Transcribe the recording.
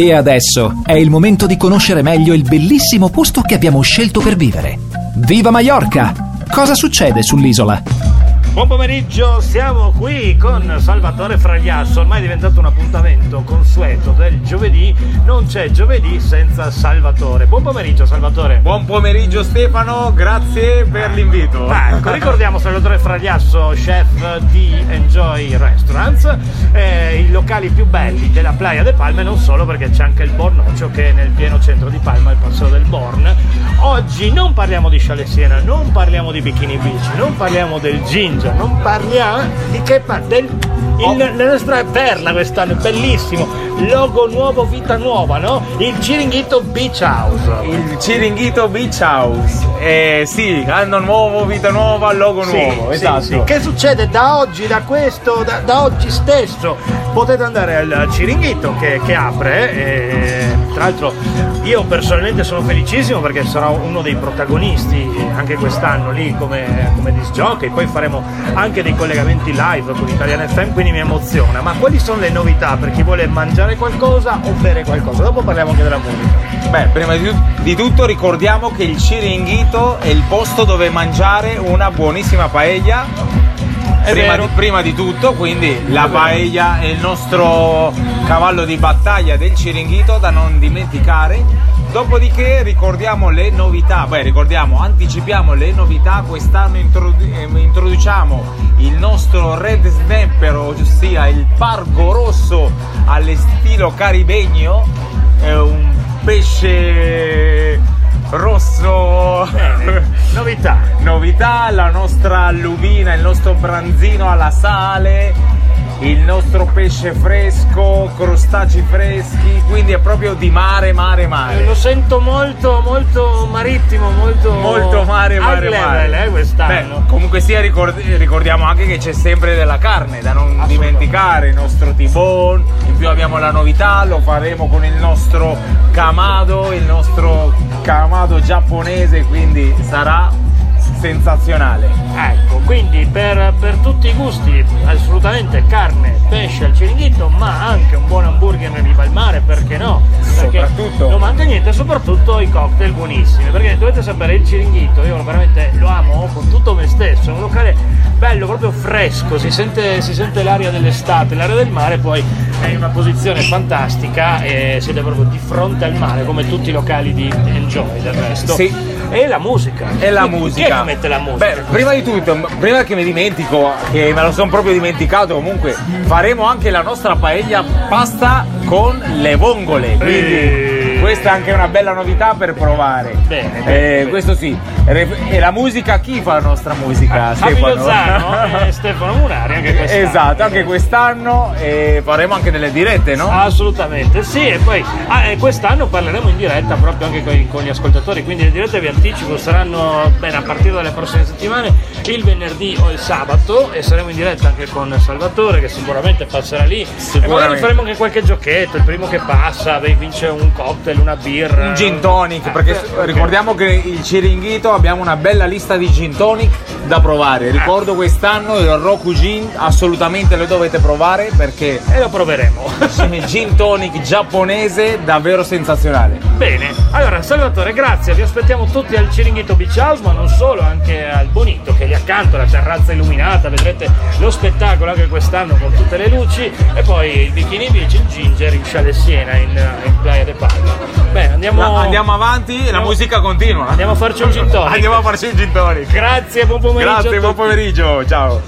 E adesso è il momento di conoscere meglio il bellissimo posto che abbiamo scelto per vivere. Viva Mallorca! Cosa succede sull'isola? Buon pomeriggio, siamo qui con Salvatore Fragliasso, ormai è diventato un appuntamento consueto del giovedì, non c'è giovedì senza Salvatore. Buon pomeriggio Salvatore. Buon pomeriggio Stefano, grazie per l'invito. Ecco, ricordiamo Salvatore Fragliasso, chef di Enjoy Restaurants, eh, i locali più belli della Playa de Palme, non solo perché c'è anche il Bornoccio che è nel pieno centro di Palma, il passo del Born. Oggi non parliamo di Chalet Siena, non parliamo di Bikini Beach, non parliamo del ginger, non parliamo di che pa- del il, Oh. la nostra perla quest'anno, bellissimo, logo nuovo, vita nuova, no? Il Ciringhito Beach House. Il Ciringhito Beach House. Eh, sì, anno nuovo, vita nuova, logo Sì, nuovo. sì, esatto. sì. Che succede da oggi, da questo, da, da oggi stesso? Potete andare al Ciringhito che, che apre. E, tra l'altro, io personalmente sono felicissimo perché sarò uno dei protagonisti anche quest'anno lì come, come jockey. Poi faremo anche dei collegamenti live con Italian FM, quindi mi emoziona. Ma quali sono le novità per chi vuole mangiare qualcosa o bere qualcosa? Dopo parliamo anche della musica. Beh, prima di, di tutto ricordiamo che il Ciringhito è il posto dove mangiare una buonissima paella. Prima di, prima di tutto, quindi la paella è il nostro cavallo di battaglia del Ciringhito da non dimenticare. Dopodiché ricordiamo le novità, beh ricordiamo, anticipiamo le novità, quest'anno introdu- eh, introduciamo il nostro Red Snapper, ossia il pargo rosso all'estilo caribegno, è un pesce rosso. Bene, novità. novità, la nostra lubina, il nostro branzino alla sale, il nostro pesce fresco, crostacei freschi, quindi è proprio di mare, mare, Lo mare. sento molto, molto marittimo, molto, Molto mare, mare, high mare. level, eh, quest'anno. Beh, comunque sia ricord- ricordiamo anche che c'è sempre della carne da non dimenticare, il nostro tibon, in più abbiamo la novità, lo faremo con il nostro kamado, il nostro kamado giapponese, quindi sarà sensazionale. Ecco, quindi per, per tutti i gusti, assolutamente carne, pesce al ciringhito, ma anche un buon hamburger in riva al mare, perché no? Perché Soprattutto. non manca niente, soprattutto i cocktail buonissimi, perché dovete sapere il ciringhito, io veramente proprio fresco, si sente, si sente l'aria dell'estate, l'aria del mare, poi è in una posizione fantastica e siete proprio di fronte al mare, come tutti i locali di Enjoy del resto. Sì. E la musica. E la musica. Mette la musica? Beh, prima di tutto, prima che mi dimentico, che me lo sono proprio dimenticato, comunque faremo anche la nostra paella pasta con le vongole. Quindi Eh. Questa è anche una bella novità per provare. Bene, Eh, bene, questo sì. E la musica, chi fa la nostra musica? Fabio Lozano e Stefano Murari anche quest'anno. Esatto, anche quest'anno e faremo anche delle dirette, no? Assolutamente, sì, e poi ah, e quest'anno parleremo in diretta proprio anche con, con gli ascoltatori, quindi le dirette vi anticipo saranno bene, a partire dalle prossime settimane il venerdì o il sabato e saremo in diretta anche con Salvatore che sicuramente passerà lì e magari Sicuramente. faremo anche qualche giochetto, il primo che passa beh, vince un cocktail, una birra. Un gin tonic, perché ok. ricordiamo che il Ciringhito abbiamo una bella lista di gin tonic da provare. Ricordo quest'anno il Roku Gin, assolutamente lo dovete provare perché E lo proveremo. gin tonic giapponese davvero sensazionale. Bene, allora Salvatore, grazie, vi aspettiamo tutti al Ciringhito Beach House, ma non solo, anche al Bonito che è lì accanto, la terrazza illuminata, vedrete lo spettacolo anche quest'anno con tutte le luci e poi il Bikini Beach, il Ginger, il Chalet Siena in, in Playa de Palma. Bene, andiamo, Ma andiamo avanti e la Andiamo- musica continua. andiamo a farci un gin tonic. Andiamo a farci un gin tonic. Grazie, buon pomeriggio. Grazie, buon pomeriggio, ciao.